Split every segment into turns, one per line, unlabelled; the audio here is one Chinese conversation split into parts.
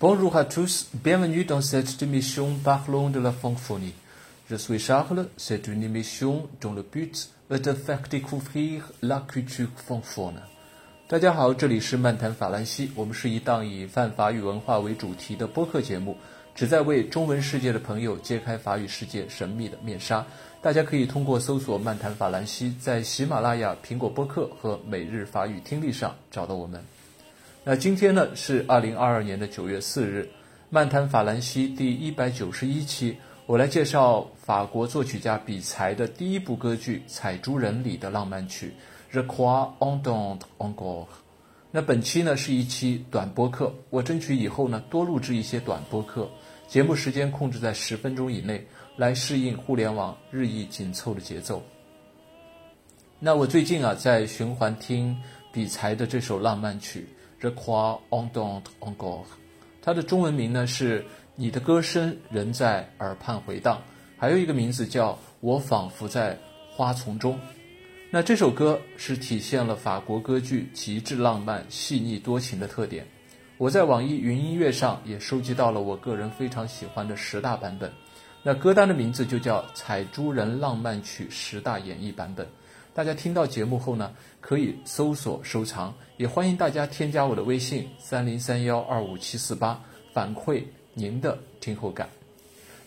Bonjour à tous, bienvenue dans cette émission Parlons de la francophonie. Je suis Charles, c'est une émission dont le but est de faire découvrir la culture francophone. 大家好，这里是漫谈法兰西，我们是一档以泛法语文化为主题的播客节目，旨在为中文世界的朋友揭开法语世界神秘的面纱。大家可以通过搜索“漫谈法兰西”在喜马拉雅、苹果播客和每日法语听力上找到我们。那今天呢是二零二二年的九月四日，漫谈法兰西第一百九十一期，我来介绍法国作曲家比才的第一部歌剧《采珠人》里的浪漫曲《Je crois entendre encore》。那本期呢是一期短播课，我争取以后呢多录制一些短播课，节目时间控制在十分钟以内，来适应互联网日益紧凑的节奏。那我最近啊在循环听比才的这首浪漫曲。Je crois entendre encore，它的中文名呢是“你的歌声仍在耳畔回荡”，还有一个名字叫“我仿佛在花丛中”。那这首歌是体现了法国歌剧极致浪漫、细腻多情的特点。我在网易云音乐上也收集到了我个人非常喜欢的十大版本。那歌单的名字就叫《采珠人浪漫曲十大演绎版本》。大家听到节目后呢，可以搜索收藏，也欢迎大家添加我的微信三零三幺二五七四八，反馈您的听后感。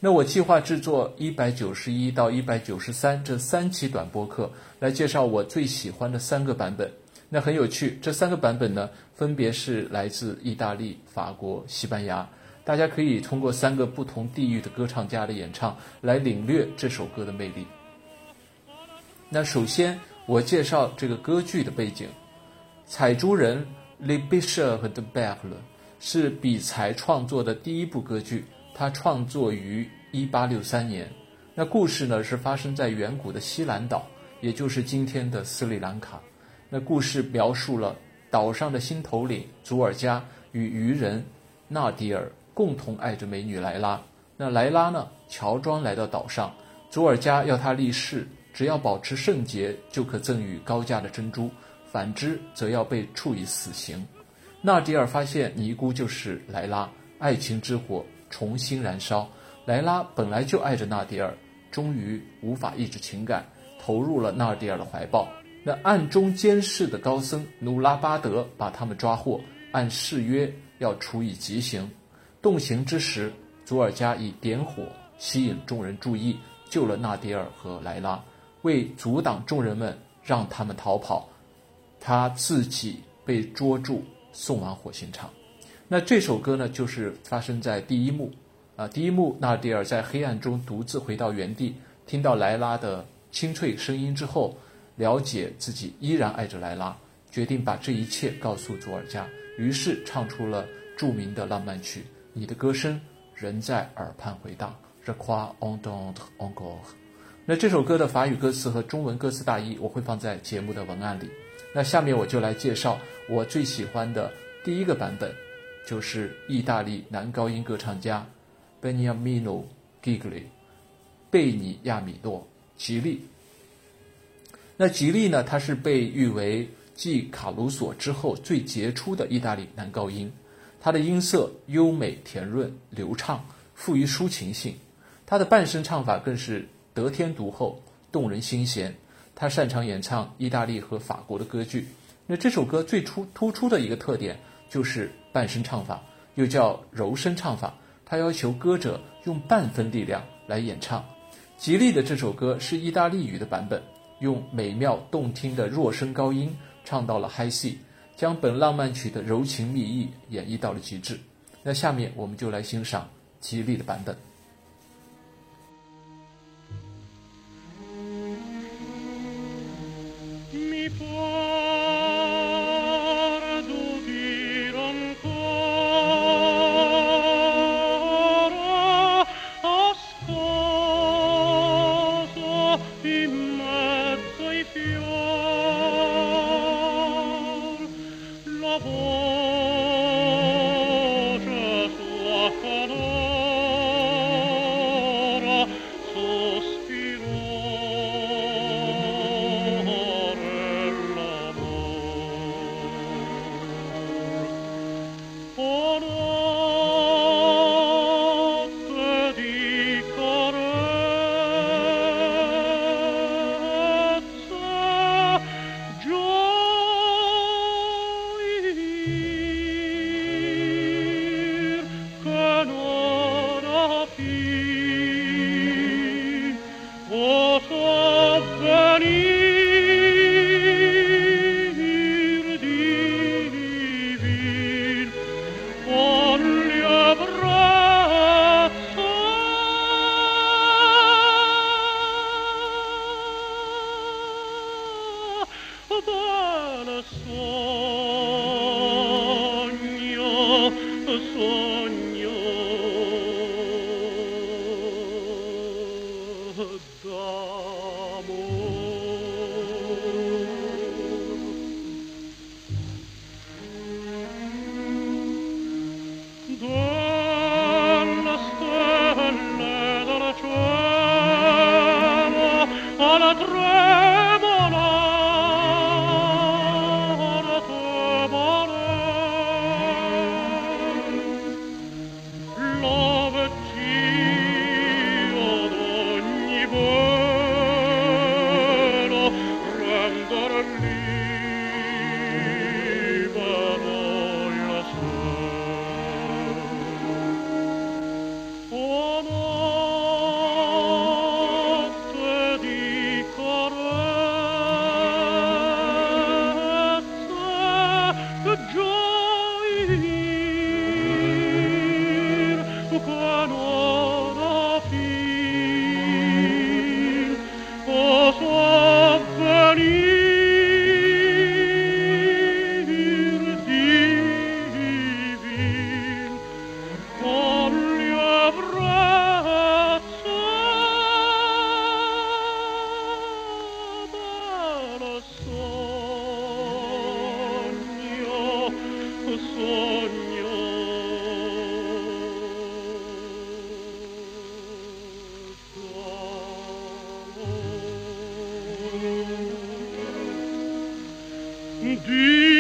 那我计划制作一百九十一到一百九十三这三期短播课，来介绍我最喜欢的三个版本。那很有趣，这三个版本呢，分别是来自意大利、法国、西班牙。大家可以通过三个不同地域的歌唱家的演唱，来领略这首歌的魅力。那首先，我介绍这个歌剧的背景，《采珠人》（Le Bishop de b e r l e 是比才创作的第一部歌剧，它创作于1863年。那故事呢是发生在远古的西兰岛，也就是今天的斯里兰卡。那故事描述了岛上的新头领祖尔加与渔人纳迪尔共同爱着美女莱拉。那莱拉呢乔装来到岛上，祖尔加要她立誓。只要保持圣洁，就可赠予高价的珍珠；反之，则要被处以死刑。纳迪尔发现尼姑就是莱拉，爱情之火重新燃烧。莱拉本来就爱着纳迪尔，终于无法抑制情感，投入了纳迪尔的怀抱。那暗中监视的高僧努拉巴德把他们抓获，按誓约要处以极刑。动刑之时，祖尔加以点火吸引众人注意，救了纳迪尔和莱拉。为阻挡众人们让他们逃跑，他自己被捉住，送往火刑场。那这首歌呢，就是发生在第一幕啊。第一幕，纳迪尔在黑暗中独自回到原地，听到莱拉的清脆声音之后，了解自己依然爱着莱拉，决定把这一切告诉佐尔加，于是唱出了著名的浪漫曲。你的歌声仍在耳畔回荡。Je crois entendre encore。那这首歌的法语歌词和中文歌词大意，我会放在节目的文案里。那下面我就来介绍我最喜欢的第一个版本，就是意大利男高音歌唱家 Beniamino Gigli，贝尼亚米诺·吉利。那吉利呢，他是被誉为继卡鲁索之后最杰出的意大利男高音，他的音色优美甜润流畅，富于抒情性，他的半声唱法更是。得天独厚，动人心弦。他擅长演唱意大利和法国的歌剧。那这首歌最初突出的一个特点就是半声唱法，又叫柔声唱法。他要求歌者用半分力量来演唱。吉利的这首歌是意大利语的版本，用美妙动听的弱声高音唱到了 high C，将本浪漫曲的柔情蜜意演绎到了极致。那下面我们就来欣赏吉利的版本。
people. deep.